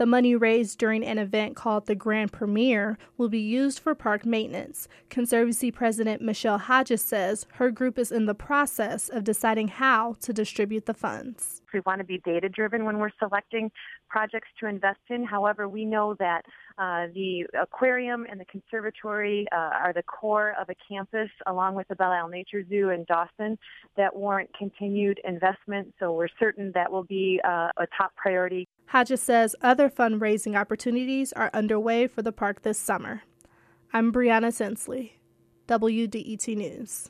The money raised during an event called the Grand Prixmiere will be used for park maintenance. Conservancy President Michelle Hodges says her group is in the process of deciding how to distribute the funds. We want to be data driven when we're selecting projects to invest in. However, we know that uh, the aquarium and the conservatory uh, are the core of a campus, along with the Belle Isle Nature Zoo in Dossin, that warrant continued investment. So we're certain that will be uh, a top priority. Hodges says other fundraising opportunities are underway for the park this summer. I'm Brianna Sensley, WDET News.